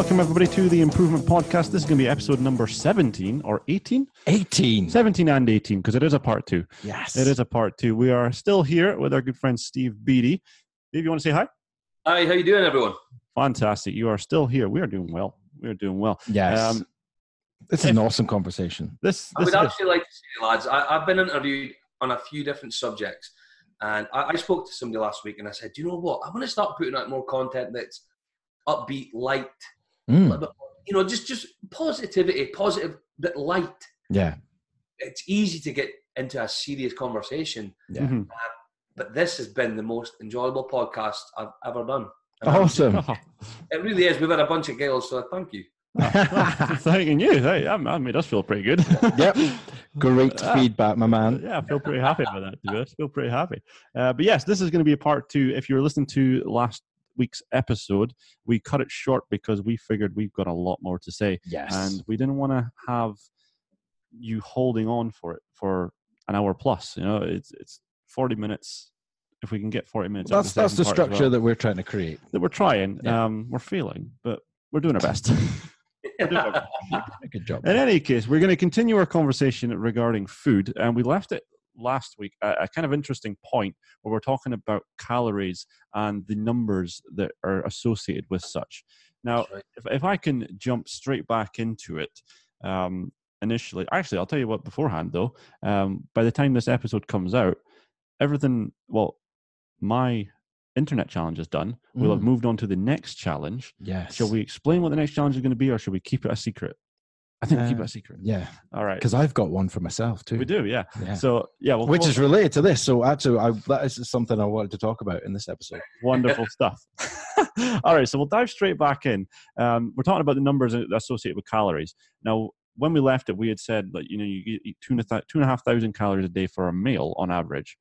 Welcome, everybody, to the Improvement Podcast. This is going to be episode number 17 or 18? 18. 17 and 18, because it is a part two. Yes. It is a part two. We are still here with our good friend Steve Beatty. Steve, you want to say hi? Hi, how you doing, everyone? Fantastic. You are still here. We are doing well. We are doing well. Yes. Um, this is an awesome conversation. This, I would is, actually like to say, lads, I, I've been interviewed on a few different subjects, and I, I spoke to somebody last week, and I said, "Do you know what? I want to start putting out more content that's upbeat, light, a Mm, bit, you know, just just positivity, positive, but light. yeah. It's easy to get into a serious conversation, Yeah. Mhm. but this has been the most enjoyable podcast I've ever done. And I'm- Awesome. It really is. We've had a bunch of girls, so thank you. Thanking you. Hey, that that made us feel pretty good. yep. Great Ah. feedback, my man. Yeah, I feel pretty happy about that. To be honest, feel pretty happy. Uh, but yes, this is going to be a part two. If you were listening to last week's episode, we cut it short because we figured we've got a lot more to say, Yes. and we didn't want to have you holding on for it for an hour plus. You know, it's it's forty minutes. If we can get forty minutes, out of that's that's the part as structure well, that we're trying to create. that we're trying. Yeah. Um, we're failing, but we're doing our best. We're doing our best. Good job. In any case, we're going to continue our conversation regarding food, and we left it last week at a kind of interesting point where we're talking about calories and the numbers that are associated with such. Now, right. if, if I can jump straight back into it, um, initially, actually, I'll tell you what beforehand though. Um, by the time this episode comes out, everything, well, my internet challenge is done. We'll have Mm. moved on to the next challenge. Yes. Shall we explain what the next challenge is going to be, or should we keep it a secret? I think we keep it Uh, a secret. Yeah. All right. Because I've got one for myself too. We do, yeah. Yeah. So, yeah, well, Which is related to this. So actually, I, that is something I wanted to talk about in this episode. wonderful stuff. All right, so we'll dive straight back in. Um, we're talking about the numbers associated with calories. Now, when we left it, we had said that you know you eat two and a th- two and a half thousand calories a day for a meal on average,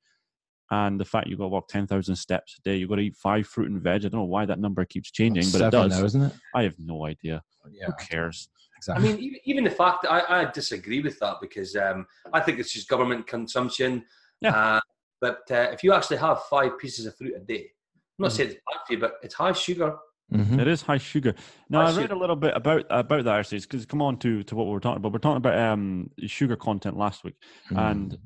and the fact you've got to walk ten thousand steps a day, you've got to eat five fruit and veg. I don't know why that number keeps changing, but it does. now, isn't it? I have no idea. Yeah. Who cares? I mean, even, even the fact that I, I disagree with that because um, I think it's just government consumption. Yeah. Uh, but uh, if you actually have five pieces of fruit a day, I'm not Mhm. saying it's bad for you, but it's high sugar. Mhm. It is high sugar. Now High I read sugar. a little bit about about that actually, because come on to to what we were talking about. We're talking about um sugar content last week, Mm. and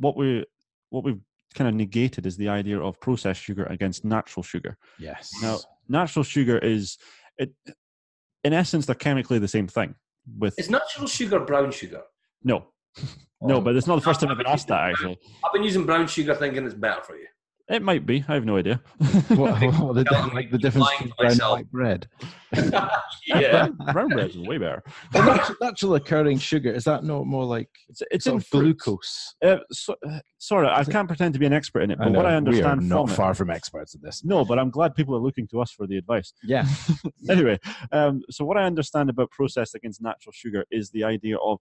what we what we've kind of negated is the idea of processed sugar against natural sugar. yes. Now, natural sugar is it in essence they're chemically the same thing. With Is natural sugar brown sugar? no, no, Oh. but it's not the first time I've been asked that actually. I've been using brown sugar thinking it's better for you. It might be. I have no idea. what, what the, Tell like the difference between to brown and white bread? yeah. Brown bread is way better. Well, natural, natural occurring sugar is that not more like It's, it's in glucose? Uh, so, uh, sorry, I it- can't pretend to be an expert in it, I but what know, I we are understand not from it, far from experts in this. No, but I'm glad people are looking to us for the advice. Yeah. anyway, um, so what I understand about processed against natural sugar is the idea of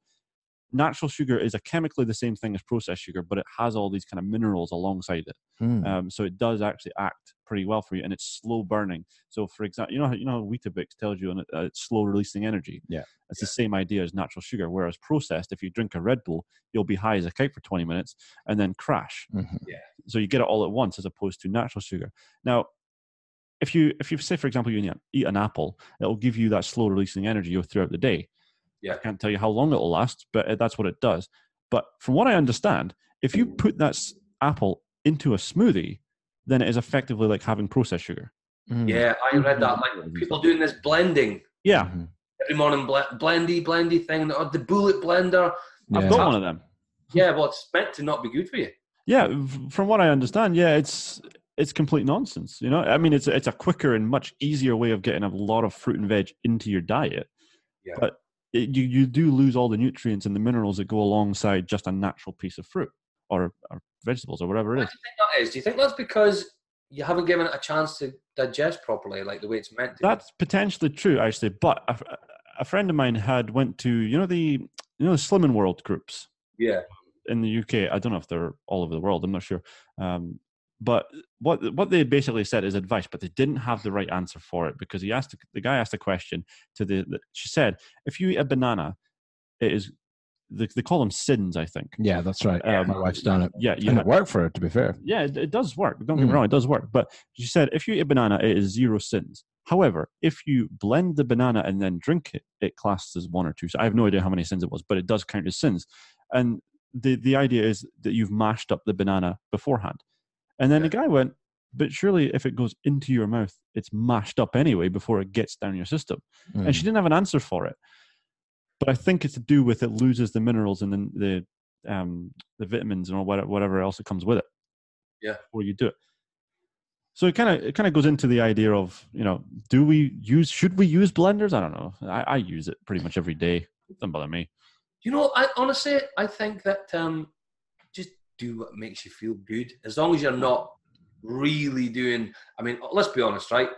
natural sugar is a chemically the same thing as processed sugar, but it has all these kind of minerals alongside it. Hmm. Um, so it does actually act pretty well for you, and it's slow burning. So, for example, you know, how- you know, how Weetabix tells you on it, uh, it's slow releasing energy. Yeah. it's the same idea as natural sugar. Whereas processed, if you drink a Red Bull, you'll be high as a kite for 20 minutes and then crash. Mhm. So you get it all at once, as opposed to natural sugar. Now, if you if you say, for example, you eat- eat an apple, it'll give you that slow releasing energy throughout the day. Yeah. I can't tell you how long it'll last, but uh, that's what it does. But from what I understand, if you put that s- apple into a smoothie, then it is effectively like having processed sugar. Mm. Yeah, I read that. Like people doing this blending Yeah, Mhm. every morning, ble- blendy, blendy thing, or the bullet blender. I've got one of them. Yeah, well, it's meant to not be good for you. Yeah, from what I understand, yeah, it's it's complete nonsense. You know, I mean, it's it's a quicker and much easier way of getting a lot of fruit and veg into your diet. Yeah. But it, you you do lose all the nutrients and the minerals that go alongside just a natural piece of fruit or, or vegetables or whatever it is. Is. do you think that is? Do you think that's because you haven't given it a chance to digest properly, like the way it's meant to? That's potentially true, actually. But a, a friend of mine had went to you know the you know the Slimming World groups. yeah, in the UK. I don't know if they're all over the world. I'm not sure. Um, but what what they basically said is advice, but they didn't have the right answer for it because he asked the guy asked a question to the, the she said if you eat a banana, it is they, they call them sins. I think. Yeah, that's right. Um, My wife's done it. Yeah, you And it worked for her, to be fair. yeah, it, it does work. Don't get me Mm. wrong, it does work. But she said if you eat a banana, it is zero sins. However, if you blend the banana and then drink it, it classes as one or two. So I have no idea how many sins it was, but it does count as sins. And the the idea is that you've mashed up the banana beforehand. And then the guy went, but surely if it goes into your mouth, it's mashed up anyway before it gets down your system. Mm. And she didn't have an answer for it. But I think it's to do with it loses the minerals and then the um, the vitamins and whatever, whatever else it comes with it. Yeah. Before you do it. So it kind of it kind of goes into the idea of you know do we use should we use blenders? I don't know. I, I use it pretty much every day. Doesn't bother me. You know, I honestly, I think that um, do what makes you feel good. As long as you're not really doing. I mean, let's be honest, right?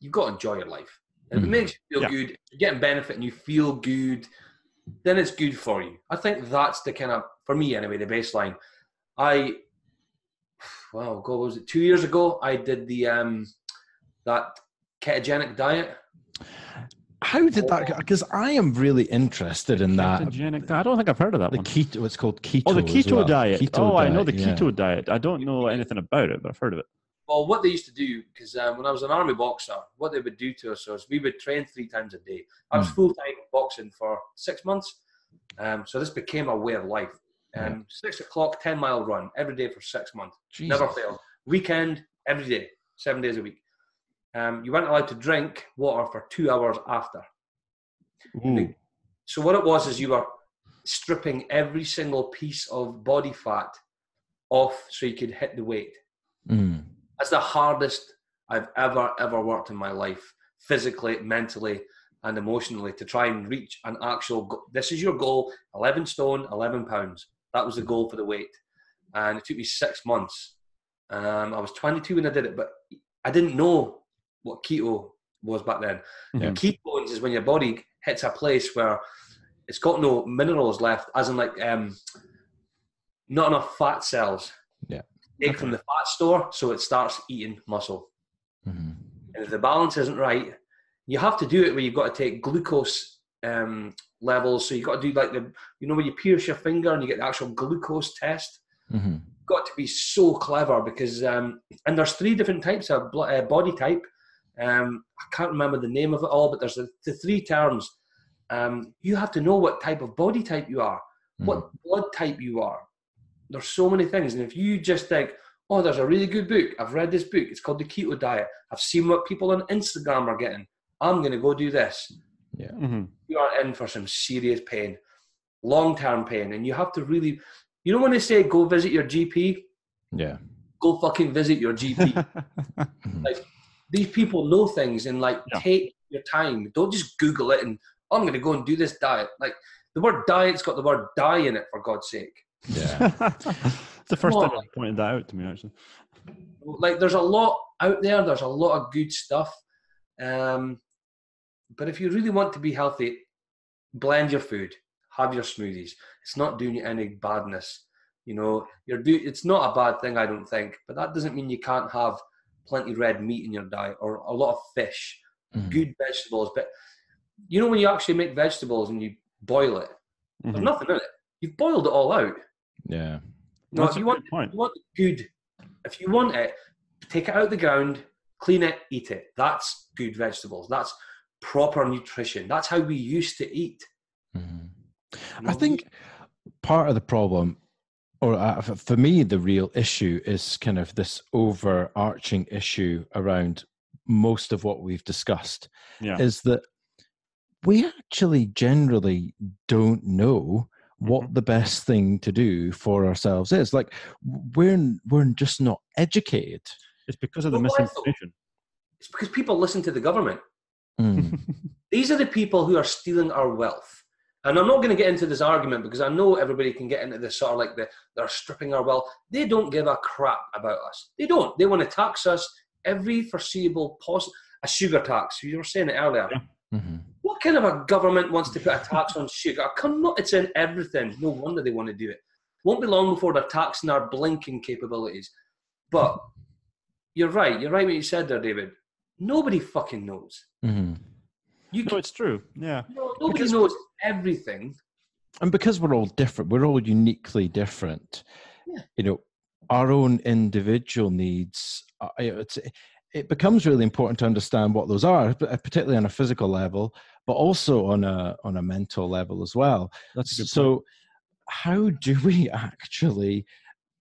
You've got to enjoy your life. If it Mhm. makes you feel Yeah. good, you're getting benefit, and you feel good, then it's good for you. I think that's the kind of, for me anyway, the baseline. I, well, God, was it two years ago? I did the um, that ketogenic diet. How did that? Because I am really interested in that. Ketogenic. I don't think I've heard of that The one. keto, it's called keto. Oh, the keto well. diet. Keto oh, I know the diet, yeah. keto diet. I don't know anything about it, but I've heard of it. Well, what they used to do, because um, when I was an army boxer, what they would do to us was we would train three times a day. I was Mm. full time boxing for six months, um, so this became a way of life. Um, Six o'clock, ten mile run every day for six months, never Jesus. failed. Weekend, every day, seven days a week. Um, you weren't allowed to drink water for two hours after. So what it was is you were stripping every single piece of body fat off so you could hit the weight. Mm. That's the hardest I've ever, ever worked in my life, physically, mentally, and emotionally, to try and reach an actual. Go- this is your goal: eleven stone, eleven pounds. That was the goal for the weight, and it took me six months. Um, I was 22 when I did it, but I didn't know what keto was back then. Yeah. Ketones is when your body hits a place where it's got no minerals left, as in like um, not enough fat cells. Yeah. Take from the fat store, so it starts eating muscle. Mhm. And if the balance isn't right, you have to do it where you've got to take glucose um, levels. So you've got to do like the, you know, when you pierce your finger and you get the actual glucose test. Mhm. Got to be so clever because, um, and there's three different types of uh, body type. Um, I can't remember the name of it all, but there's the, the three terms. Um, you have to know what type of body type you are, what blood type you are. There's so many things, and if you just think, "Oh, there's a really good book. I've read this book. It's called the Keto Diet. I've seen what people on Instagram are getting. I'm going to go do this." Mhm. You are in for some serious pain, long-term pain, and you have to really, you know, when they say go visit your GP, Yeah. go fucking visit your GP. Like these people know things and like Yeah. take your time. Don't just Google it and "Oh, I'm going to go and do this diet. Like the word diet's got the word die in it for God's sake. Yeah. it's the first time on. you pointed that out to me, actually. Like there's a lot out there. There's a lot of good stuff. Um, but if you really want to be healthy, blend your food. Have your smoothies. It's not doing you any badness. You know, you're do. It's not a bad thing, I don't think. But that doesn't mean you can't have plenty red meat in your diet or a lot of fish. Mhm. good vegetables. But you know when you actually make vegetables and you boil it, there's Mhm. nothing in it. You've boiled it all out. Yeah. No, if you want, point. you want good. If you want it, take it out of the ground, clean it, eat it. That's good vegetables. That's proper nutrition. That's how we used to eat. Mhm. You I think part of the problem, or uh, for me, the real issue is kind of this overarching issue around most of what we've discussed Yeah. is that we actually generally don't know what the best thing to do for ourselves is. Like we're we're just not educated. It's because of the But why though? misinformation. it's because people listen to the government. Mm. These are the people who are stealing our wealth. And I'm not going to get into this argument because I know everybody can get into this sort of like the, they're stripping our wealth. They don't give a crap about us. They don't. They want to tax us every foreseeable possible. A sugar tax. You were saying it earlier. Yeah. Mhm. What kind of a government wants to put a tax on sugar? Come on, it's in everything. No wonder they want to do it. Won't be long before they're taxing our blinking capabilities. But you're right. You're right what you said there, David. Nobody fucking knows. Mhm. You No, can, it's true. Yeah. no, nobody Because- knows everything. and because we're all different we're all uniquely different Yeah. you know our own individual needs uh, you know, it's it becomes really important to understand what those are, uh, particularly on a physical level, but also on a on a mental level as well. That's so. Point. How do we actually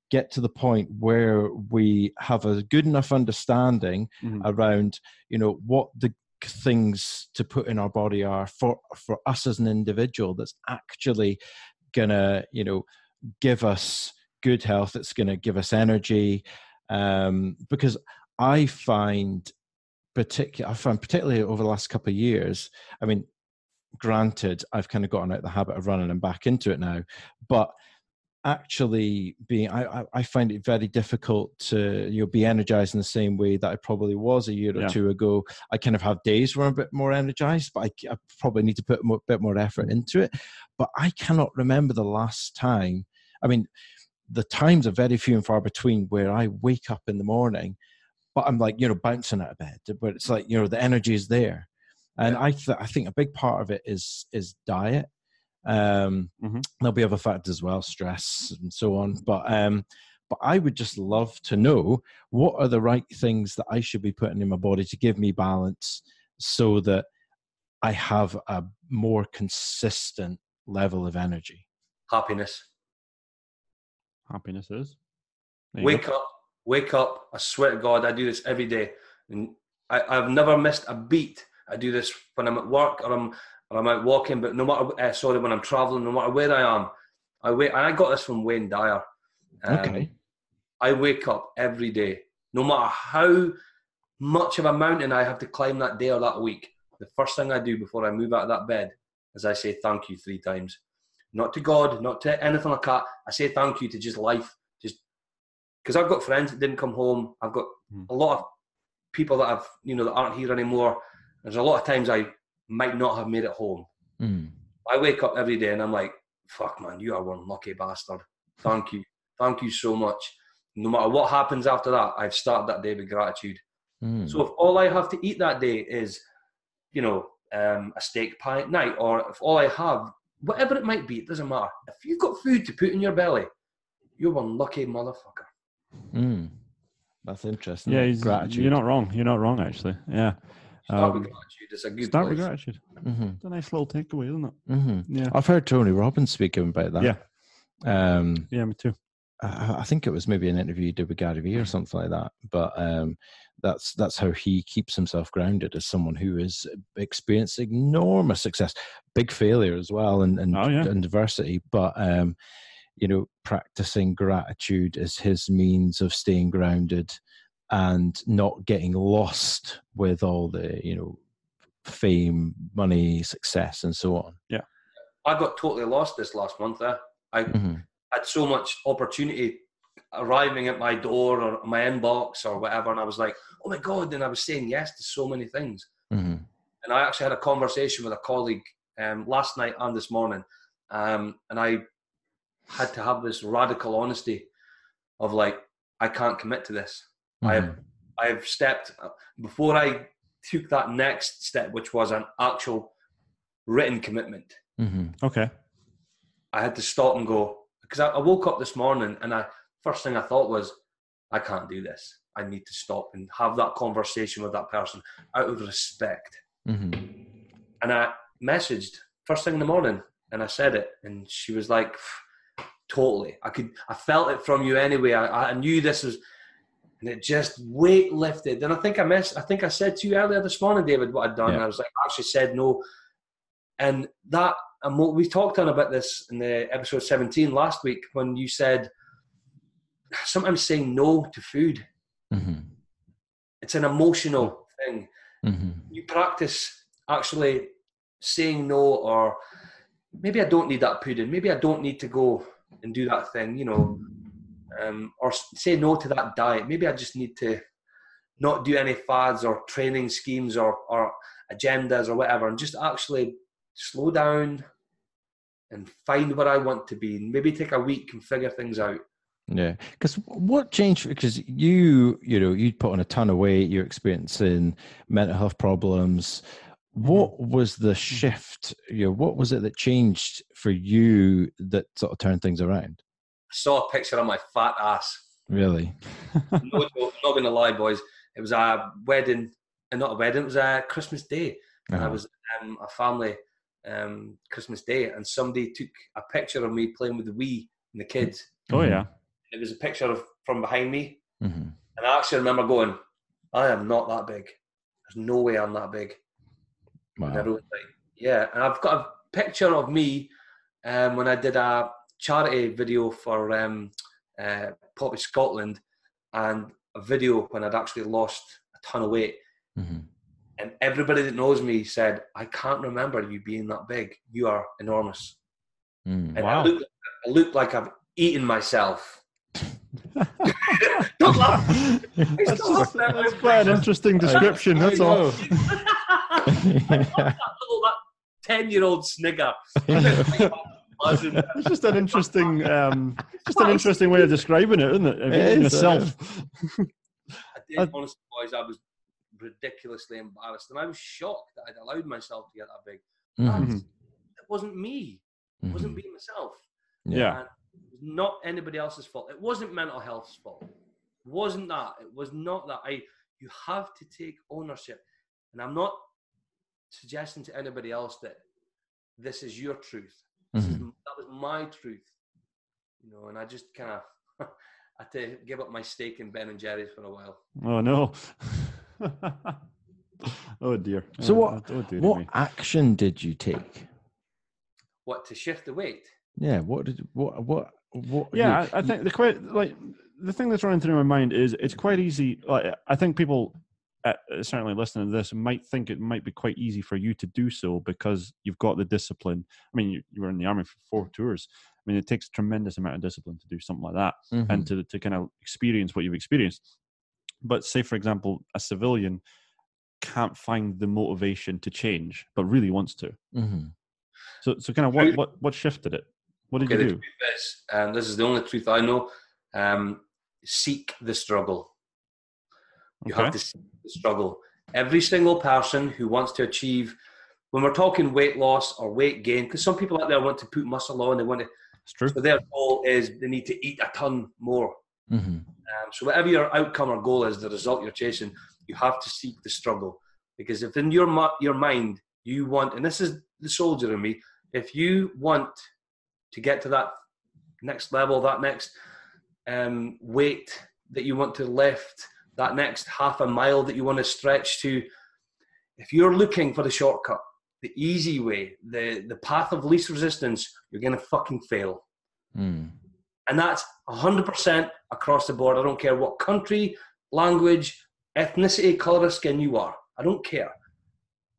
get to the point where we have a good enough understanding mm-hmm. around, you know, what the things to put in our body are for for us as an individual that's actually gonna, you know, give us good health. It's gonna give us energy. Um, because I find particular I find particularly over the last couple of years, I mean, granted, I've kind of gotten out the habit of running and back into it now, but actually being I, I find it very difficult to you know be energized in the same way that I probably was a year or yeah. two ago. I kind of have days where I'm a bit more energized, but I, I probably need to put a bit more effort into it. But I cannot remember the last time. I mean, the times are very few and far between where I wake up in the morning, but I'm like, you know, bouncing out of bed. But it's like, you know, the energy is there. And I, th- I think a big part of it is is diet. Um, mm-hmm. There'll be other factors as well, stress and so on. But um, but I would just love to know what are the right things that I should be putting in my body to give me balance, so that I have a more consistent level of energy. Happiness happiness is. Wake go. up, wake up. I swear to God, I do this every day. And I, I've never missed a beat. I do this when I'm at work or I'm or I'm out walking, but no matter uh, sorry, when I'm traveling, no matter where I am, I wait And I got this from Wayne Dyer. Um, okay. I wake up every day, no matter how much of a mountain I have to climb that day or that week. The first thing I do before I move out of that bed is I say thank you three times not to God, not to anything like that. I say thank you to just life, just because I've got friends that didn't come home. I've got mm. a lot of people that I've you know that aren't here anymore. There's a lot of times I might not have made it home. Mm. I wake up every day and I'm like, fuck man, you are one lucky bastard. Thank you, thank you so much. No matter what happens after that, I've started that day with gratitude. Mm. So if all I have to eat that day is, you know, um, a steak pie at night, or if all I have whatever it might be, it doesn't matter. If you've got food to put in your belly, you're one lucky motherfucker. Mm. That's interesting. Yeah, gratitude. You're not wrong. You're not wrong, actually. Yeah. Start um, with gratitude. It's a good Start place. with gratitude. Mm-hmm. It's a nice little takeaway, isn't it? Mm-hmm. Yeah. I've heard Tony Robbins speaking about that. Yeah. Um, yeah, me too. I, I think it was maybe an interview he did with Gary Vee or something like that. But um, that's that's how he keeps himself grounded as someone who is experiencing enormous success, big failure as well, and and, oh, yeah. and diversity. But um, you know, practicing gratitude is his means of staying grounded and not getting lost with all the you know fame, money, success, and so on. Yeah, I got totally lost this last month. Eh? I mm-hmm. had so much opportunity arriving at my door or my inbox or whatever, and I was like, "Oh my god!" And I was saying yes to so many things. Mm-hmm. And I actually had a conversation with a colleague um, last night and this morning, um, and I had to have this radical honesty of like, I can't commit to this. Mm-hmm. I have, I have stepped before I took that next step, which was an actual written commitment. Mm-hmm. Okay. I had to stop and go because I, I woke up this morning and I first thing I thought was, I can't do this. I need to stop and have that conversation with that person out of respect. Mm-hmm. And I messaged first thing in the morning and I said it, and she was like, totally. I could, I felt it from you anyway. I, I knew this was, and it just weight lifted. And I think I missed, I think I said to you earlier this morning, David, what I'd done. Yeah. I was like, I actually said no. And that, and we talked on about this in the episode 17 last week when you said, sometimes saying no to food. Mm-hmm. It's an emotional thing. Mm-hmm. You practice actually saying no, or maybe I don't need that pudding. Maybe I don't need to go and do that thing, you know, um, or say no to that diet. Maybe I just need to not do any fads or training schemes or, or agendas or whatever, and just actually slow down and find where I want to be. And maybe take a week and figure things out. Yeah, because what changed? Because you, you know, you put on a ton of weight. You're experiencing mental health problems. What mm-hmm. was the shift? You know, what was it that changed for you that sort of turned things around? I saw a picture of my fat ass. Really? no, not going to lie, boys. it was a wedding, and not a wedding. It was a Christmas Day, and I Uh-huh. was um, a family um, Christmas Day, and somebody took a picture of me playing with the Wii and the kids. Oh yeah. It was a picture of from behind me, Mhm. and I actually remember going, "I am not that big. There's no way I'm that big." Wow. everyone's like, "Yeah," and I've got a picture of me um, when I did a charity video for um, uh, Poppy Scotland, and a video when I'd actually lost a ton of weight. Mhm. And everybody that knows me said, "I can't remember you being that big. You are enormous." Mm. And Wow. I, look, I look like I've eaten myself. Don't laugh. that's, just- that's quite an interesting description. That's all. that little that ten-year-old snigger. Pleasant. It's just an interesting, um, just an interesting way of describing it, isn't it? Of It eating is, yourself. I did, I- honestly, boys, I was ridiculously embarrassed, and I was shocked that I'd allowed myself to get that big. Mhm. Mhm. It wasn't me. It wasn't being myself. Yeah. And it was not anybody else's fault. It wasn't mental health's fault. It wasn't that. It was not that. I. You have to take ownership, and I'm not suggesting to anybody else that this is your truth. This is, Mhm. that was my truth, you know. And I just kind of had to give up my stake in Ben and Jerry's for a while. Oh no. oh dear. So Oh, what- Oh, dear What action did you take? What to shift the weight? Yeah. What did what what what? Yeah, you- I, I think the quite like the thing that's running through my mind is it's quite easy. Like, I think people uh, certainly listening to this might think it might be quite easy for you to do so because you've got the discipline. I mean, you, you were in the army for four tours. I mean, it takes a tremendous amount of discipline to do something like that Mhm. and to to kind of experience what you've experienced. But say, for example, a civilian can't find the motivation to change, but really wants to. Mhm. So, so kind of what what what shifted it? What did Okay, you do? truth is, and this is the only truth I know. Um, seek the struggle. You Okay. have to seek the struggle. Every single person who wants to achieve, when we're talking weight loss or weight gain, because some people out there want to put muscle on, they want to. It's true. So their goal is they need to eat a ton more. Mhm. Um, so whatever your outcome or goal is, the result you're chasing, you have to seek the struggle. Because if in your your mind you want, and this is the soldier in me, if you want to get to that next level, that next um, weight that you want to lift, that next half a mile that you want to stretch to, if you're looking for the shortcut, the easy way, the the path of least resistance, you're gonna fucking fail. Mm. And that's 100% across the board. I don't care what country, language, ethnicity, colour of skin you are. I don't care.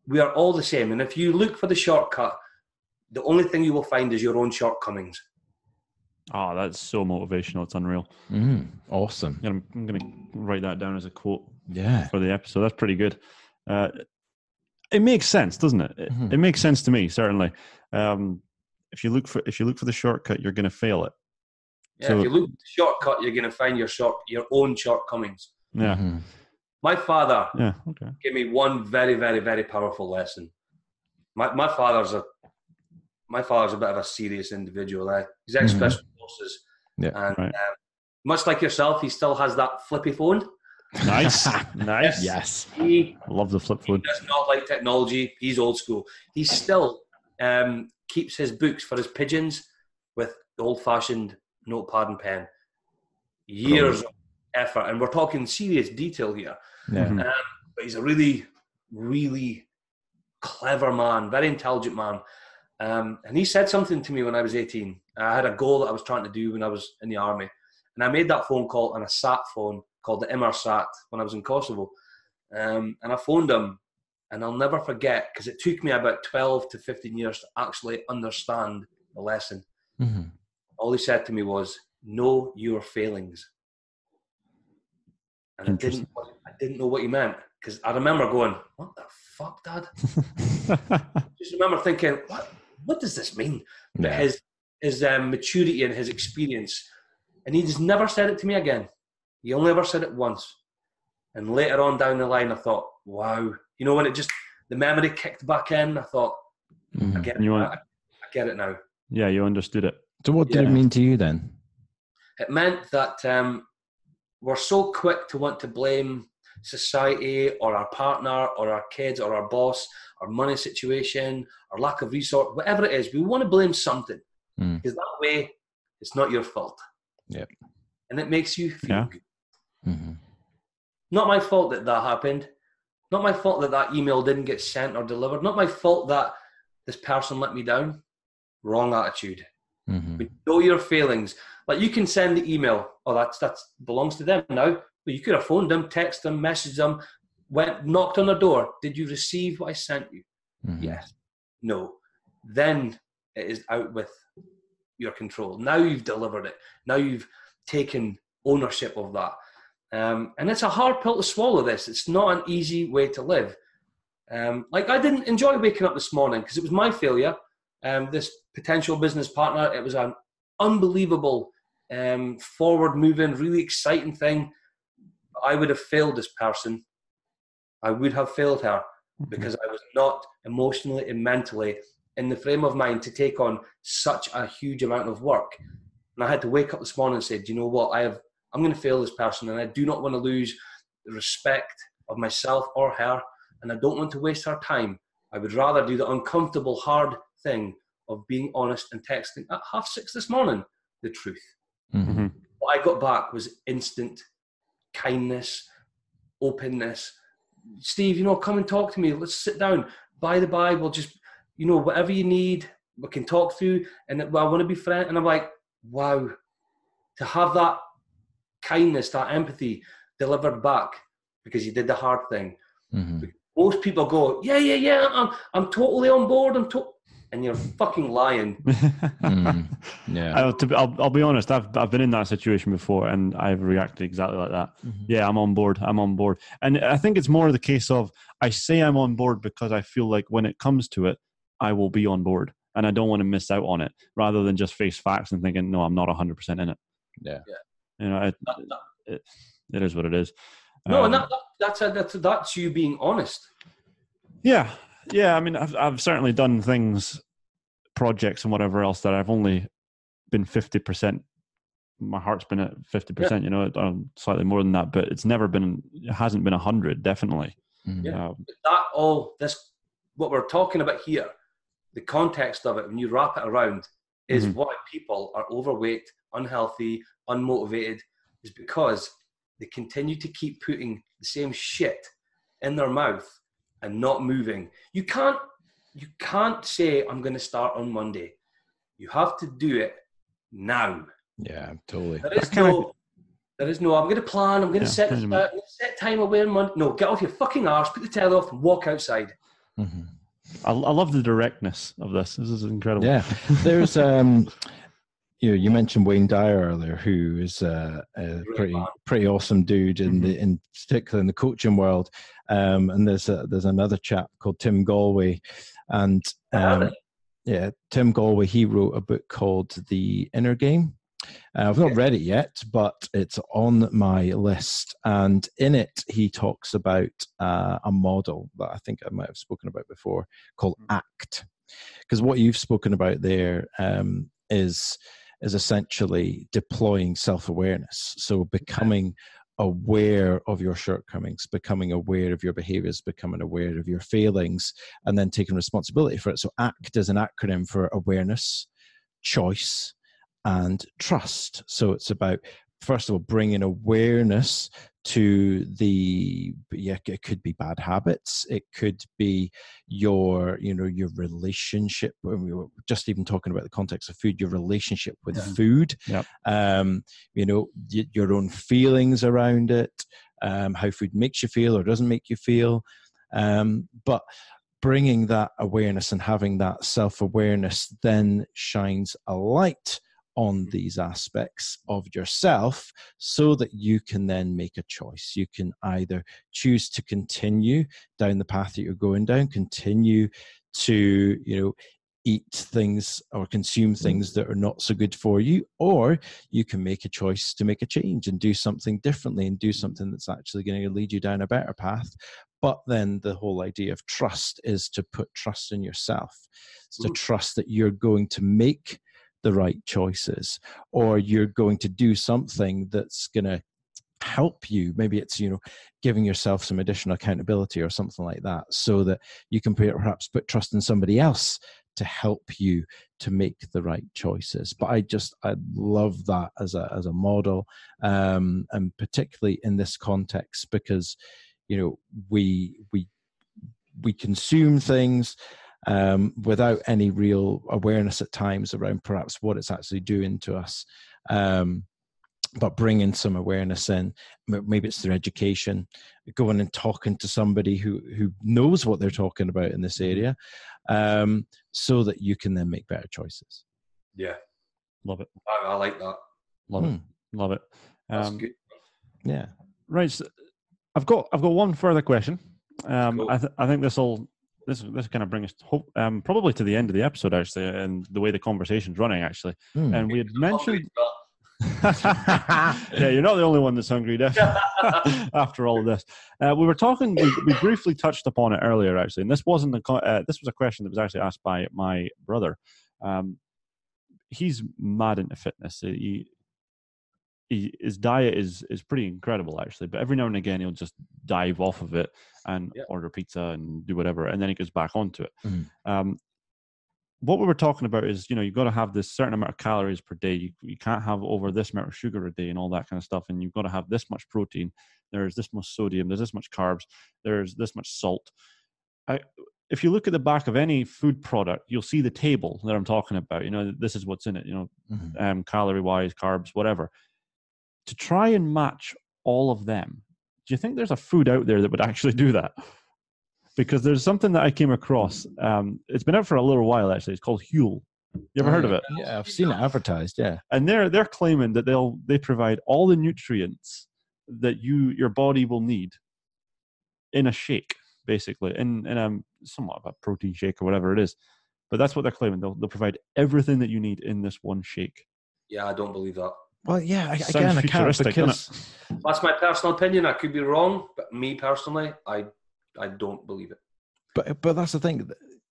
We are all the same. And if you look for the shortcut, the only thing you will find is your own shortcomings. Oh, that's so motivational. It's unreal. Mm. Awesome. I'm, I'm going to write that down as a quote Yeah. for the episode. That's pretty good. Uh, it makes sense, doesn't it? It, Mhm. it makes sense to me, certainly. Um, if you look for if you look for the shortcut, you're going to fail it. Yeah, So- if you look for the shortcut, you're going to find your short, your own shortcomings. Yeah, Mhm. My father yeah, okay. gave me one very, very, very powerful lesson. My, my father's a my father's a bit of a serious individual. Eh? He's ex special Yeah, and right. um, much like yourself, he still has that flippy phone. Nice, nice. Yes. He, I love the flip he phone. does not like technology. He's old school. He still um, keeps his books for his pigeons with old-fashioned notepad and pen. Years of effort, and we're talking serious detail here. Yeah. Mhm. but he's a really, really clever man, very intelligent man. Um, and he said something to me when I was 18. I had a goal that I was trying to do when I was in the army. And I made that phone call on a sat phone called the Inmarsat when I was in Kosovo. Um, and I phoned him, and I'll never forget because it took me about 12 to 15 years to actually understand the lesson. Mhm. All he said to me was, Know your failings. And I didn't, I didn't know what he meant because I remember going, What the fuck, Dad? Just remember thinking, What, what does this mean? Yeah. His, his um, maturity and his experience. And he just never said it to me again. He only ever said it once. And later on down the line, I thought, Wow. You know, when it just, the memory kicked back in, I thought, I Mhm. get, You it, want- I, I get it now. yeah, you understood it. So, what did Yeah. it mean to you then? it meant that um, we're so quick to want to blame. society or our partner or our kids or our boss, our money situation, our lack of resource, whatever it is, we want to blame something Mm. because that way it's not your fault. Yep. And it makes you feel Yeah. good. hmm Not my fault that that happened. Not my fault that that email didn't get sent or delivered. Not my fault that this person let me down. Wrong attitude. hmm But know your feelings. Like you can send the email. Oh, that's that's belongs to them now. But you could have phoned them, texted them, messaged them, went knocked on their door. Did you receive what I sent you? hmm Yes. No. Then it is out with your control. Now you've delivered it. Now you've taken ownership of that. Um, and it's a hard pill to swallow. This. It's not an easy way to live. Um, like I didn't enjoy waking up this morning because it was my failure. Um, this potential business partner. It was an unbelievable, um, forward-moving, really exciting thing. I would have failed this person. I would have failed her because I was not emotionally and mentally in the frame of mind to take on such a huge amount of work. And I had to wake up this morning and say, Do you know what? I have I'm gonna fail this person and I do not want to lose the respect of myself or her, and I don't want to waste her time. I would rather do the uncomfortable, hard thing of being honest and texting at half six this morning the truth. hmm What I got back was instant kindness, openness. Steve, you know, come and talk to me. Let's sit down. By the by, we'll just you know, whatever you need, we can talk through. And I want to be friends. And I'm like, wow, to have that kindness, that empathy delivered back because you did the hard thing. hmm Most people go, yeah, yeah, yeah, I'm, I'm totally on board. I'm to-, and you're fucking lying. Mm. Yeah. I'll, to be, I'll, I'll be honest. I've I've been in that situation before, and I've reacted exactly like that. Mhm. Yeah, I'm on board. I'm on board. And I think it's more the case of I say I'm on board because I feel like when it comes to it, I will be on board, and I don't want to miss out on it, rather than just face facts and thinking, no, I'm not 100 percent in it. Yeah. yeah. You know, it, That- that- it, it is what it is. no, Um, and that, that, that's, a, that's, that's you being honest. Yeah, yeah. I mean, I've I've certainly done things, projects and whatever else that I've only been fifty percent. My heart's been at fifty percent. You know, um, slightly more than that, but it's never been. It hasn't been hundred. Definitely. Mhm. Yeah. Um, that all this what we're talking about here the context of it when you wrap it around is Mhm. why people are overweight unhealthy unmotivated is because they continue to keep putting the same shit in their mouth and not moving you can't you can't say i'm going to start on monday you have to do it now Yeah, totally. there is That kinda- no there is no i'm going to plan i'm going to Yeah, set, pretty uh, much. set time away on monday no get off your fucking arse put the telly off and walk outside hmm I, I love the directness of this. This is incredible. Yeah, there's um, you know, you mentioned Wayne Dyer earlier, who is a, a pretty pretty awesome dude in the in particular in the coaching world. Um, and there's a, there's another chap called Tim Gallwey, and um, yeah, Tim Gallwey. He wrote a book called The Inner Game. Uh, I've not read it yet, but it's on my list. And in it, he talks about uh, a model that I think I might have spoken about before called ACT. Because what you've spoken about there um, is is essentially deploying self awareness. So becoming aware of your shortcomings, becoming aware of your behaviors, becoming aware of your failings, and then taking responsibility for it. So ACT is an acronym for awareness, choice, and trust. So it's about first of all bringing awareness to the yeah it could be bad habits it could be your you know your relationship when we were just even talking about the context of food your relationship with Yeah. food Yep. um you know y- your own feelings around it um how food makes you feel or doesn't make you feel um but bringing that awareness and having that self-awareness then shines a light on mm-hmm. these aspects of yourself so that you can then make a choice. You can either choose to continue down the path that you're going down, continue to, you know, eat things or consume mm-hmm. things that are not so good for you, or you can make a choice to make a change and do something differently and do mm-hmm. something that's actually going to lead you down a better path. But then the whole idea of trust is to put trust in yourself. It's to Mm. trust that you're going to make the right choices or you're going to do something that's going to help you. Maybe it's you know giving yourself some additional accountability or something like that so that you can perhaps put trust in somebody else to help you to make the right choices. But i just i love that as a as a model um and particularly in this context because you know we we we consume things um, without any real awareness at times around perhaps what it's actually doing to us um, but bringing some awareness in maybe it's through education going and talking to somebody who who knows what they're talking about in this Mm-hmm. area um, so that you can then make better choices Yeah, Love it. I, I like that. Love Hmm. it. Love it. That's Um, good. yeah Right. So I've got I've got one further question. Um, Cool. I, th- I think this will this this kind of brings us hope, um, probably to the end of the episode actually, and the way the conversation's running actually. Hmm. And we had mentioned. Yeah, you're not the only one that's hungry, Def. After all of this, uh, we were talking. We, we briefly touched upon it earlier, actually, and this wasn't a. Uh, this was a question that was actually asked by my brother. Um, he's mad into fitness. He, he, his diet is is pretty incredible, actually. But every now and again, he'll just dive off of it and Yeah. order pizza and do whatever, and then he goes back onto it. Mhm. Um, what we were talking about is you know you've got to have this certain amount of calories per day you, you can't have over this amount of sugar a day and all that kind of stuff and you've got to have this much protein there's this much sodium there's this much carbs there's this much salt I, if you look at the back of any food product you'll see the table that i'm talking about you know this is what's in it you know Mhm. um, calorie wise carbs whatever to try and match all of them do you think there's a food out there that would actually do that because there's something that I came across. Um, it's been out for a little while actually. It's called Huel. You ever heard of it? yeah i've seen it advertised yeah And they're they're claiming that they'll they provide all the nutrients that you your body will need in a shake, basically, in in a somewhat of a protein shake or whatever it is. But that's what they're claiming. They'll they'll provide everything that you need in this one shake. yeah, I don't believe that. Well yeah I- Sounds again i can't futuristic, doesn't because That's my personal opinion. I could be wrong, but me personally, I I don't believe it. but but that's the thing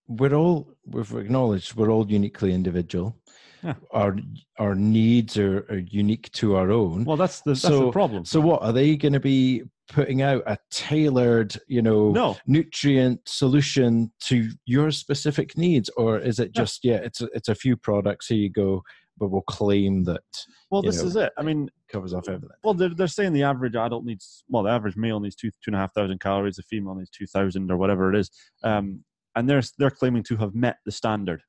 we're all we've acknowledged we're all uniquely individual Yeah. our our needs are, are unique to our own Well, that's the that's the So- problem. so what are they going to be putting out a tailored you know no, nutrient solution to your specific needs or is it Yeah. just yeah it's a, it's a few products here you go but we'll claim that well, this know, is it. I mean, covers off everything Well, they're, they're saying the average adult needs, well, the average male needs two two and a half thousand calories, the female needs two thousand or whatever it is, um, and they're they're claiming to have met the standard,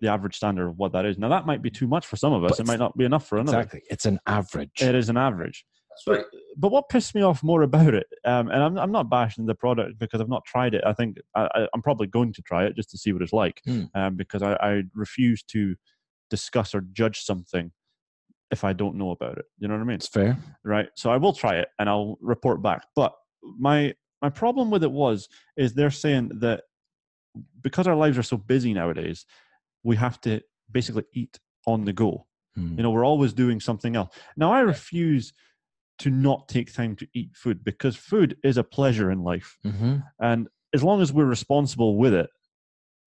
the average standard of what that is. Now that might be too much for some of us. But it might not be enough for another. exactly it's an average It is an average. That's right. But what pissed me off more about it, um, and I'm I'm not bashing the product because I've not tried it. I think I, I, I'm probably going to try it just to see what it's like, Hmm. um, because I, I refuse to discuss or judge something if I don't know about it. You know what I mean? it's fair right? So I will try it and I'll report back. But my my problem with it was is they're saying that because our lives are so busy nowadays, we have to basically eat on the go. Hmm. You know, we're always doing something else. Now I refuse to not take time to eat food because food is a pleasure in life. Mhm. And as long as we're responsible with it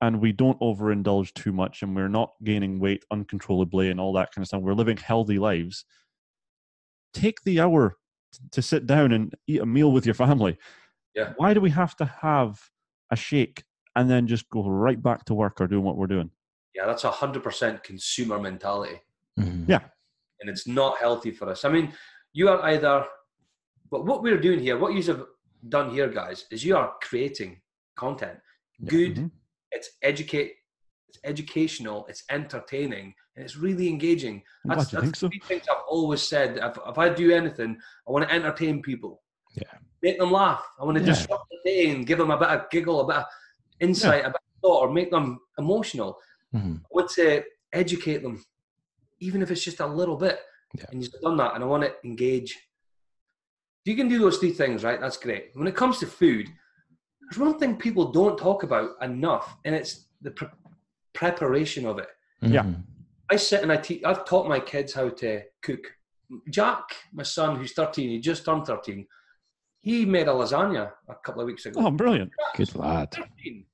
and we don't overindulge too much and we're not gaining weight uncontrollably and all that kind of stuff, we're living healthy lives, take the hour t- to sit down and eat a meal with your family. Yeah. Why do we have to have a shake and then just go right back to work or doing what we're doing? Yeah, that's a hundred percent consumer mentality, Mhm. Yeah. and it's not healthy for us. I mean, you are either, but what we're doing here, what you have done here, guys, is you are creating content. Yeah. Good. Mhm. It's educate. It's educational. It's entertaining, and it's really engaging. That's, that's think so. three things I've always said. If, if I do anything, I want to entertain people. Yeah. Make them laugh. I want to Yeah. disrupt the day and give them a bit of giggle, a bit of insight, a bit of thought, or make them emotional. Mhm. I want to educate them, even if it's just a little bit. Yeah. And you've done that, and I want to engage. If you can do those three things, right, that's great. When it comes to food, there's one thing people don't talk about enough, and it's the pre- preparation of it. Yeah. Mhm. I sit and I teach. I've taught my kids how to cook. Jack, my son, who's 13, he just turned 13. He made a lasagna a couple of weeks ago. Oh, brilliant. good lad 13.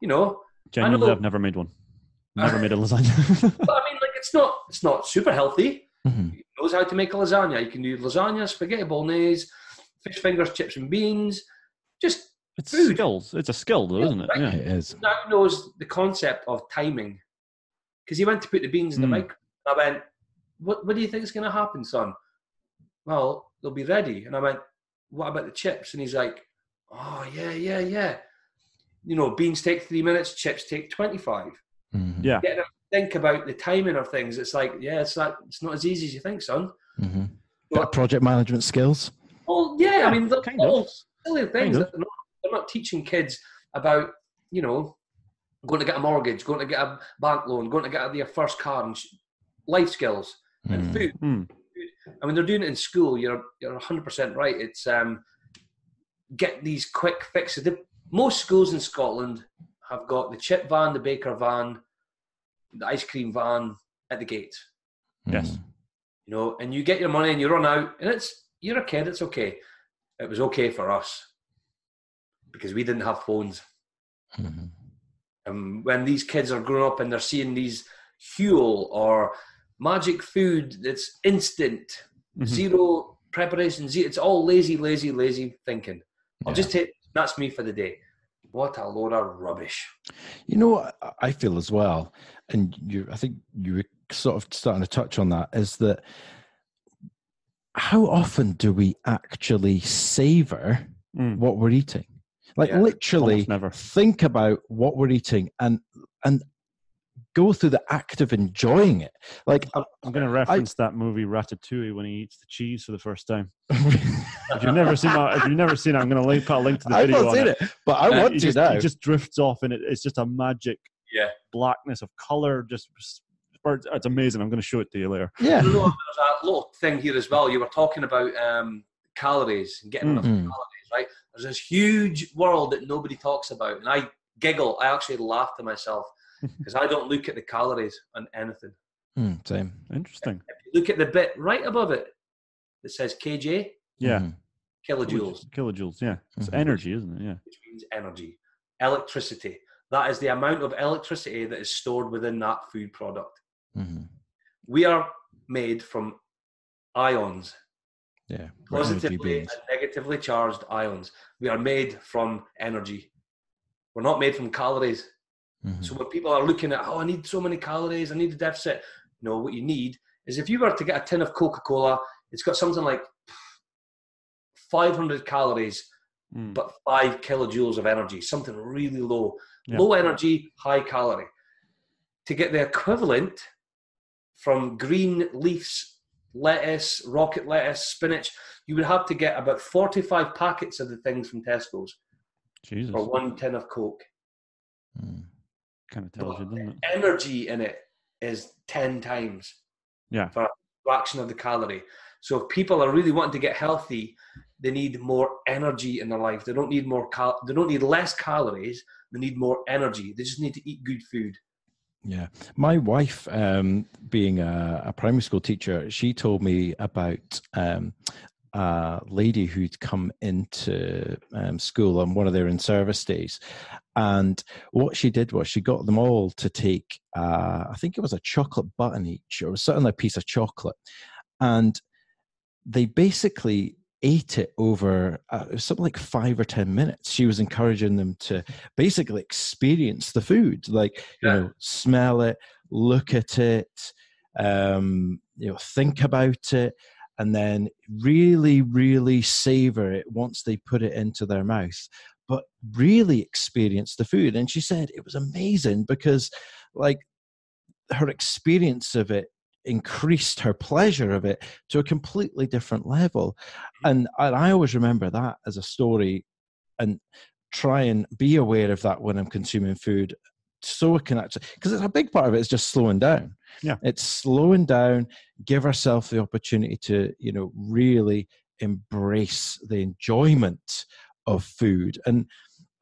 You know, Genuinely, know- I've never made one. Never made a lasagna. but I mean, like, it's not, it's not super healthy. Mhm. knows how to make a lasagna. You can do lasagna, spaghetti bolognese, fish fingers, chips and beans. Just It's Food. skills. It's a skill, though, isn't it? Right. Yeah. It is. now knows the concept of timing. Because he went to put the beans in the Mm. microwave. I went, what, what do you think is going to happen, son? Well, they'll be ready. And I went, what about the chips? And he's like, oh, yeah, yeah, yeah. You know, beans take three minutes, chips take 25. Mhm. Yeah. Getting them to think about the timing of things. It's like, yeah, it's not, it's not as easy as you think, son. Mhm. Bit of project management skills. Well, yeah, Yeah, I mean, they're kind of. all silly things. Kind of. That They're, not, teaching kids about, you know, going to get a mortgage, going to get a bank loan, going to get their first car, and life skills and Mm. food. Hmm. I mean, they're doing it in school. You're you're 100 percent right. It's um, get these quick fixes. The, most schools in Scotland have got the chip van, the baker van, the ice cream van at the gate. Yes. Mhm. you know, and you get your money and you run out, and it's you're a kid, it's okay. It was okay for us because we didn't have phones. Mhm. And when these kids are growing up and they're seeing these Huel or magic food that's instant, Mhm. zero preparation, zero, it's all lazy, lazy, lazy thinking. I'll Yeah. just take that's me for the day. What a load of rubbish. You know what I feel as well, and you, I think you were sort of starting to touch on that, is that how often do we actually savor Mm. what we're eating? Like Yeah, literally never. think about what we're eating and and go through the act of enjoying it. Like I'm going to reference that movie Ratatouille when he eats the cheese for the first time. If you've never seen that, if you've never seen it, I'm going to link, put a link to the I've video not on seen it. it, but I Uh, want to just, now. He just drifts off, and it, it's just a magic Yeah. blackness of color. Just it's amazing. I'm going to show it to you later. yeah. There's a little thing here as well. You were talking about um, calories and getting enough Mhm. calories, right? There's this huge world that nobody talks about, and I giggle. I actually laugh to myself because I don't look at the calories on anything. Mm, same. Interesting. If you look at the bit right above it that says kJ, Yeah. Mhm. kilojoules, Kilojoules. Yeah. It's Mhm. energy, isn't it? Yeah. which means energy, electricity. That is the amount of electricity that is stored within that food product. Mhm. We are made from ions. Yeah. positively and negatively charged ions. We are made from energy. We're not made from calories. Mhm. So when people are looking at, oh, I need so many calories, I need a deficit. No, what you need is if you were to get a tin of Coca Cola, it's got something like 500 calories, Mm. but five kilojoules of energy, something really low. Yeah. Low energy, high calorie. To get the equivalent from green leaves, lettuce, rocket lettuce, spinach, you would have to get about 45 packets of the things from Tesco's Jesus. for one tin of Coke. Mm. Kind of tells you, doesn't it? Energy in it is 10 times Yeah. for a fraction of the calorie. So if people are really wanting to get healthy, they need more energy in their life. They don't need more cal- they don't need less calories, they need more energy. They just need to eat good food. Yeah, my wife, um, being a, a primary school teacher, she told me about um, a lady who'd come into um, school on one of their in-service days, and what she did was she got them all to take, uh, I think it was a chocolate button each, or certainly a piece of chocolate, and they basically ate it over uh, it something like five or ten minutes. She was encouraging them to basically experience the food, like you know, smell it, look at it, um, you know, think about it, and then really, really savor it once they put it into their mouth. But really experience the food. And she said it was amazing because, like, her experience of it increased her pleasure of it to a completely different level. Mm. And, and I always remember that as a story and try and be aware of that when I'm consuming food so it can actually because it's a big part of it is just slowing down Yeah. it's slowing down give ourselves the opportunity to you know really embrace the enjoyment of food and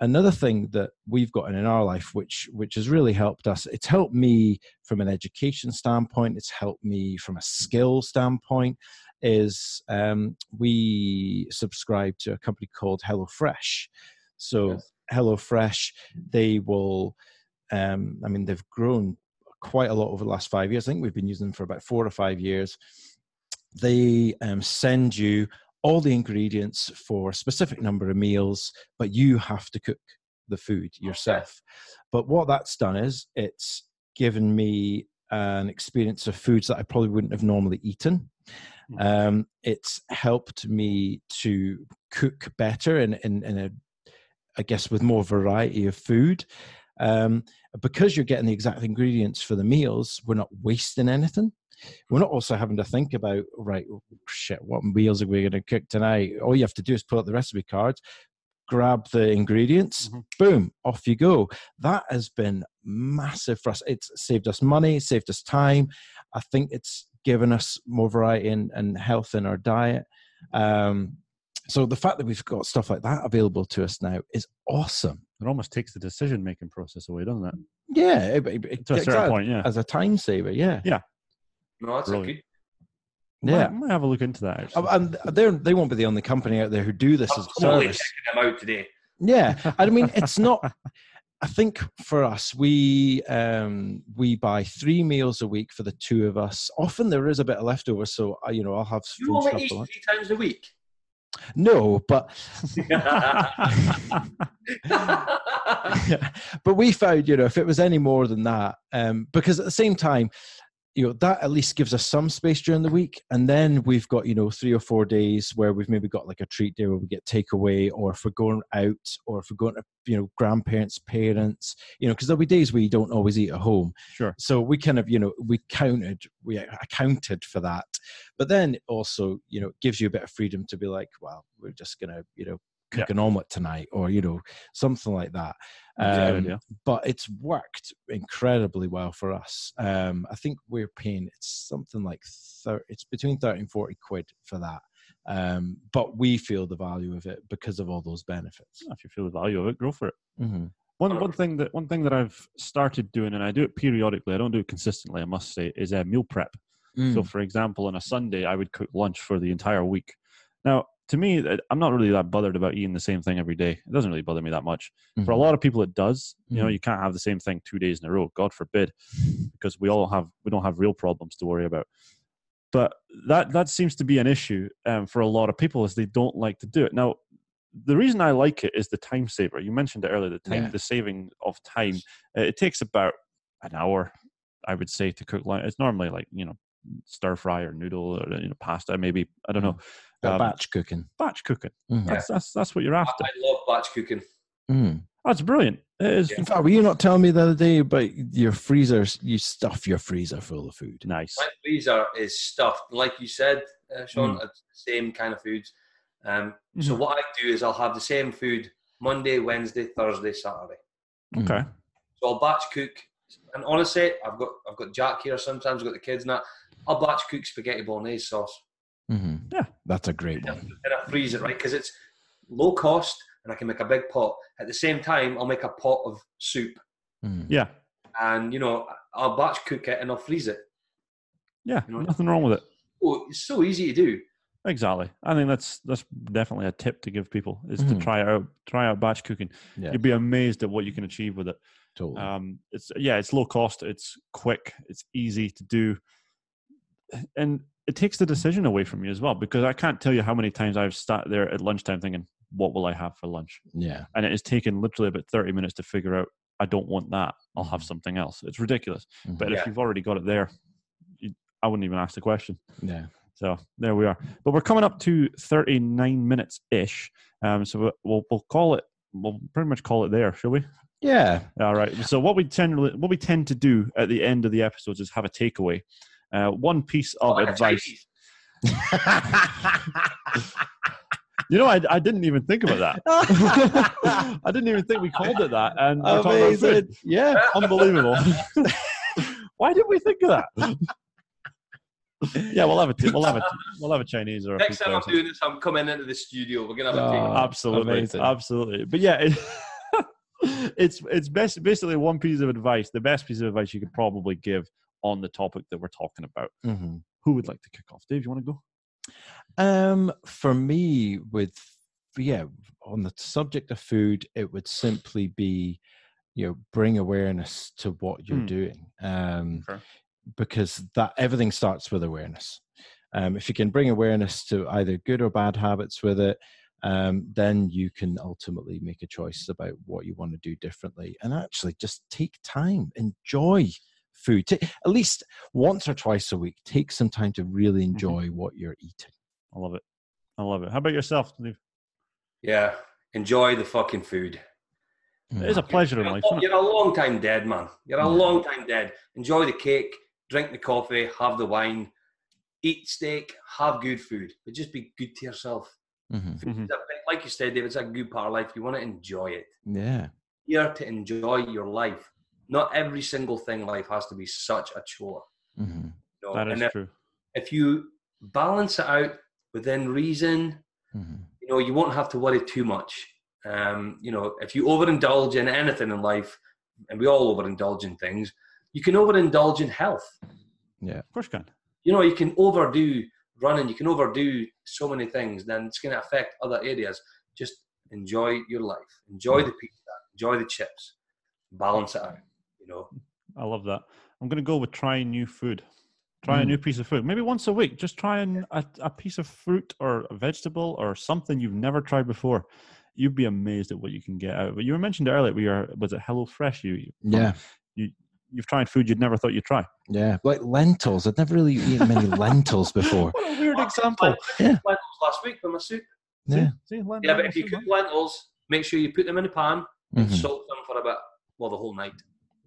another thing that we've gotten in our life which which has really helped us it's helped me from an education standpoint it's helped me from a skill standpoint is um, we subscribe to a company called HelloFresh. So Yes. HelloFresh, they will, um, I mean, they've grown quite a lot over the last five years. I think we've been using them for about four or five years. they um, send you all the ingredients for a specific number of meals, but you have to cook the food yourself. But what that's done is it's given me an experience of foods that I probably wouldn't have normally eaten. Hmm. Um, it's helped me to cook better in, in, in a, I guess, with more variety of food. Um, because you're getting the exact ingredients for the meals, we're not wasting anything. We're not also having to think about, right, shit, what meals are we going to cook tonight? All you have to do is pull out the recipe cards, grab the ingredients, Mhm. boom, off you go. That has been massive for us. It's saved us money, saved us time. I think it's given us more variety and, and health in our diet. Um, so the fact that we've got stuff like that available to us now is awesome. It almost takes the decision making process away, doesn't it? Yeah, it, it, To a certain point, yeah. as a time saver. Yeah. Yeah, No, that's a Brilliant. good. yeah. Might, might have a look into that. Actually. Um, And they're they won't be the only company out there who do this I'm as a totally service. checking them out today. Yeah, I mean it's not. I think for us, we um, we buy three meals a week for the two of us. Often there is a bit of leftover, so I, you know I'll have You only eat three times a week. No, but but we found you know if it was any more than that, um, because at the same time, you know that at least gives us some space during the week, and then we've got you know three or four days where we've maybe got like a treat day where we get takeaway, or if we're going out, or if we're going to you know grandparents, parents, you know, because there'll be days where you don't always eat at home. sure. So we kind of, you know, we counted, we accounted for that. But then also, you know, it gives you a bit of freedom to be like, well, we're just going to, you know, cook an omelet tonight or, you know, something like that. That's a good Um, idea. but it's worked incredibly well for us. Um, I think we're paying, it's something like, thir- it's between 30 and 40 quid for that. Um, but we feel the value of it because of all those benefits. If you feel the value of it, go for it. hmm One one thing that one thing that I've started doing, and I do it periodically. I don't do it consistently. I must say, is a meal prep. Mm. So, for example, on a Sunday, I would cook lunch for the entire week. Now, to me, I'm not really that bothered about eating the same thing every day. It doesn't really bother me that much. For a Mhm. lot of people, it does. You know, Mhm. you can't have the same thing two days in a row. God forbid, because we all have we don't have real problems to worry about. But that that seems to be an issue um, for a lot of people, is they don't like to do it. Now, the reason I like it is the time saver. You mentioned it earlier. The time, Yeah. the saving of time. Uh, It takes about an hour, I would say, to cook lunch. It's normally like you know stir fry or noodle or you know pasta maybe i don't know of um, batch cooking. batch cooking Mhm. that's, that's that's what you're after I love batch cooking. Mm. that's brilliant it is Yeah. In fact, were you not telling me the other day about your freezers? You stuff your freezer full of food. nice My freezer is stuffed, like you said, uh, Sean. Mm. It's the same kind of foods. Um, So Mhm. what I do is I'll have the same food Monday, Wednesday, Thursday, Saturday. Mm. okay So I'll batch cook. And honestly, I've got I've got Jack here. Sometimes I've got the kids and that. I'll batch cook spaghetti bolognese sauce hmm Yeah. that's a great one. and I freeze it right because it's low cost and I can make a big pot. At the same time, I'll make a pot of soup Mm. yeah and you know I'll batch cook it and I'll freeze it. yeah You know- nothing wrong with it Oh, it's so easy to do. exactly i think that's that's definitely a tip to give people is to Mhm. try out try out batch cooking Yeah, you'd be amazed at what you can achieve with it totally. um it's yeah it's low cost it's quick it's easy to do and it takes the decision away from you as well because i can't tell you how many times i've sat there at lunchtime thinking what will i have for lunch? Yeah, and it has taken literally about 30 minutes to figure out i don't want that. I'll have Mhm. something else. It's ridiculous. But Yeah. if you've already got it there you, i wouldn't even ask the question. Yeah. so there we are. But we're coming up to 39 minutes ish um, so we'll- we'll, we'll call it we'll pretty much call it there shall we? Yeah. all right. So what we tend what we tend to do at the end of the episodes is have a takeaway uh, one piece of Like advice you know I, I didn't even think about that i didn't even think we called it that and we're talking about food. Amazing. Yeah. Unbelievable. Why didn't we think of that? yeah, we'll have a we'll have a we'll have a Chinese or a Next time I'm something. doing this, I'm coming into the studio. We're gonna have a Oh. take. absolutely, amazing. absolutely. But yeah, it, it's it's best basically one piece of advice. The best piece of advice you could probably give on the topic that we're talking about. hmm Who would like to kick off? Dave, you want to go? Um, for me, with yeah, on the subject of food, it would simply be, you know, bring awareness to what you're Hmm. doing. Um, Sure. because that everything starts with awareness. Um, if you can bring awareness to either good or bad habits with it, um, then you can ultimately make a choice about what you want to do differently and actually just take time, enjoy food. Take, at least once or twice a week, take some time to really Mm-hmm. enjoy what you're eating. I love it. I love it. How about yourself, Steve? Yeah, enjoy the fucking food. It is a pleasure in You're life. a, isn't you're a long time dead, man. You're a Yeah. long time dead. Enjoy the cake, drink the coffee, have the wine, eat steak, have good food, but just be good to yourself. Mhm. Food's Mhm. a Like you said, David, it's a good part of life. You want to enjoy it. Yeah. Here to enjoy your life. Not every single thing in life has to be such a chore. hmm you know? That and is if, true. if you balance it out within reason, hmm you know, you won't have to worry too much. Um, you know, if you overindulge in anything in life, and we all overindulge in things, you can overindulge in health. Yeah, of course, you can. You know, you can overdo running, you can overdo so many things, then it's going to affect other areas. Just enjoy your life, enjoy the pizza, enjoy the chips, balance it out. You know, I love that. I'm going to go with trying new food. Try a Mm. new piece of food. Maybe once a week. Just try an, a, a piece of fruit or a vegetable or something you've never tried before. You'd be amazed at what you can get out. But you were mentioned earlier. We are was it Hello Fresh? You you- Yeah. You you've tried food you'd never thought you'd try. Yeah. Like lentils. I'd never really eaten many lentils before. What a weird example. Yeah. lentils last week with my soup. Yeah. See, see, Yeah, but if you cook lentils, make sure you put them in a pan and Mhm. soak them for about well the whole night.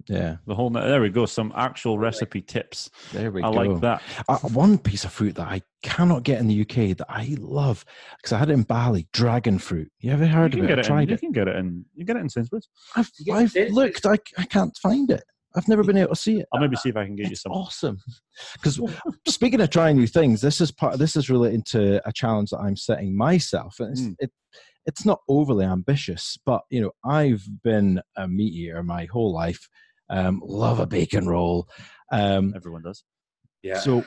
Yeah. the whole night. There we go. Some actual recipe tips. There we I go. I like that. Uh, one piece of fruit that I cannot get in the UK that I love because I had it in Bali, dragon fruit. You ever heard you of can it? get I it. In, tried you can get it in. You get it in Sainsbury's. I've, I've looked. I, I can't find it. I've never been able to see it. I'll maybe see if I can get you some. awesome. Because speaking of trying new things, this is part. This is relating to a challenge that I'm setting myself, and it's, Mm. it, it's not overly ambitious, but you know, I've been a meat eater my whole life. Um, love a bacon roll. Um, Everyone does. Yeah. so,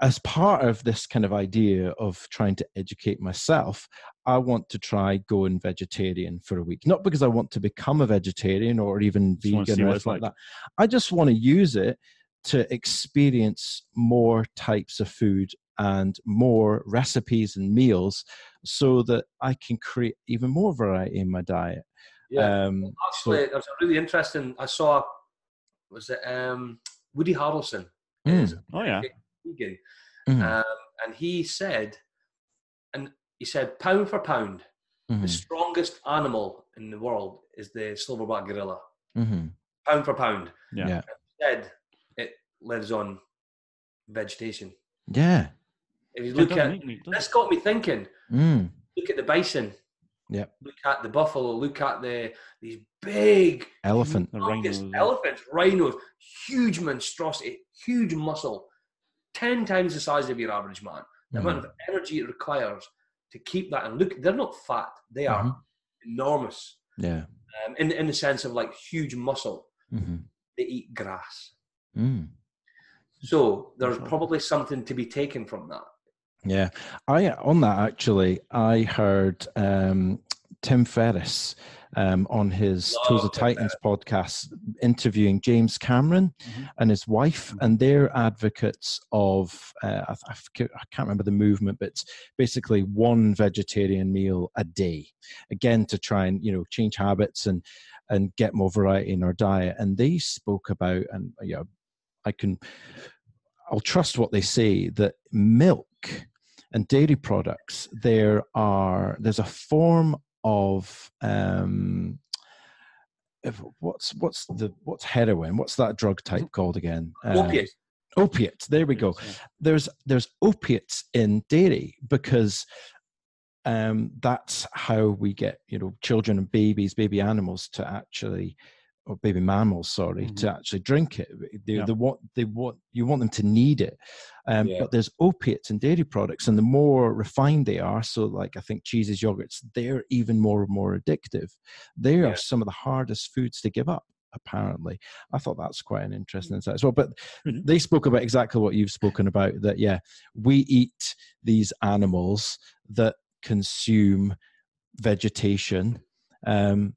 as part of this kind of idea of trying to educate myself, I want to try going vegetarian for a week. Not because I want to become a vegetarian or even Just vegan or what anything like like. that. I just want to use it to experience more types of food and more recipes and meals so that I can create even more variety in my diet. yeah. Um, so- Actually, there was a really interesting. I saw. Was it um, Woody Harrelson? Mm. is Oh yeah. vegan, mhm, um, and he said, and he said, pound for pound, the mhm, strongest animal in the world is the silverback gorilla. mhm. Pound for pound. Yeah. Yeah. Said it lives on vegetation. Yeah. If you look at eat meat, this, got me thinking. Mm. Look at the bison. Yep. Look at the buffalo. Look at the these big Elephant. The humongous rhinos. elephants, rhinos, huge monstrosity, huge muscle, ten times the size of your average man. The amount Mhm. of energy it requires to keep that. And look, they're not fat; they are Mhm. enormous. Yeah. Um, in in the sense of like huge muscle. hmm They eat grass, Mm. so there's probably something to be taken from that. Yeah, I on that actually, I heard um, Tim Ferriss um, on his Tools of Love Tim Titans podcast interviewing James Cameron Mhm. and his wife, Mhm. and they're advocates of uh, I, I I can't remember the movement, but it's basically one vegetarian meal a day, again to try and you know change habits and and get more variety in our diet. And they spoke about and yeah, I can I'll trust what they say that milk and dairy products there are there's a form of um if, what's what's the what's heroin? What's that drug type called again? Uh, Opiate. opiates. There we go. There's there's opiates in dairy because um that's how we get you know children and babies baby animals to actually or baby mammals sorry to actually drink it they, Yeah. they want they want you want them to need it um, Yeah. but there's opiates in dairy products and the more refined they are so like i think cheeses yogurts they're even more and more addictive they Yeah. are some of the hardest foods to give up apparently i thought that's quite an interesting insight as well but Mhm. they spoke about exactly what you've spoken about that yeah we eat these animals that consume vegetation um,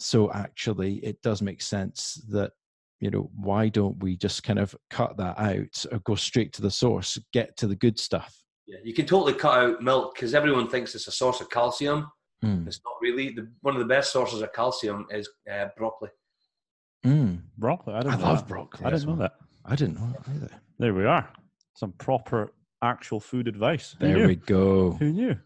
so actually it does make sense that you know, why don't we just kind of cut that out or go straight to the source, get to the good stuff? Yeah, you can totally cut out milk because everyone thinks it's a source of calcium. Mm. It's not really. The, one of the best sources of calcium is uh, broccoli. Mm. Broccoli. I, didn't I know love that. broccoli. I as didn't know that. I didn't know that either. There we are. Some proper actual food advice. Who There knew? we go. Who knew?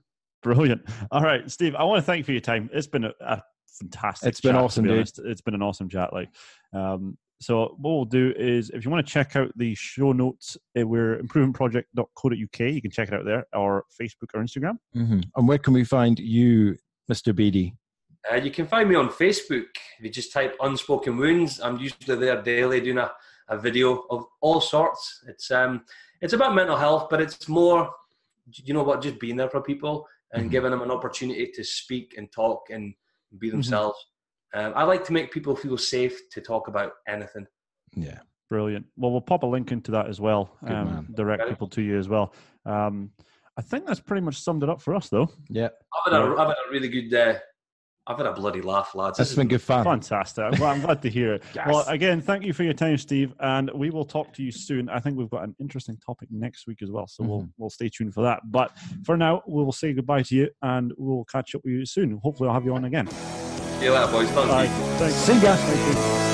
Brilliant. All right, Steve. I want to thank you for your time. It's been a, a fantastic. It's been chat, awesome, be dude. It's been an awesome chat. Like, um, so what we'll do is, if you want to check out the show notes, uh, we're improvementproject.co.uk. You can check it out there, or Facebook or Instagram. hmm And where can we find you, Mr. Beatty? Uh, you can find me on Facebook. If you just type Unspoken Wounds, I'm usually there daily doing a, a video of all sorts. It's um it's about mental health, but it's more, you know what, just being there for people and Mhm. giving them an opportunity to speak and talk and be Mm-hmm. themselves. Um, I like to make people feel safe to talk about anything. Yeah. Brilliant. Well, we'll pop a link into that as well. Good Um, man. direct Okay. people to you as well. Um, I think that's pretty much summed it up for us, though. Yeah. I've had, a, I've had a really good, uh, I've had a bloody laugh, lads. That's This been good fun. Fantastic. Well, I'm glad to hear it. Well, again, thank you for your time, Steve, and we will talk to you soon. I think we've got an interesting topic next week as well, so we'll mm-hmm. we'll stay tuned for that. But for now, we will say goodbye to you, and we'll catch up with you soon. Hopefully, I'll have you on again. See you later, boys. Thank Bye. you. Thanks. See ya. Thank you.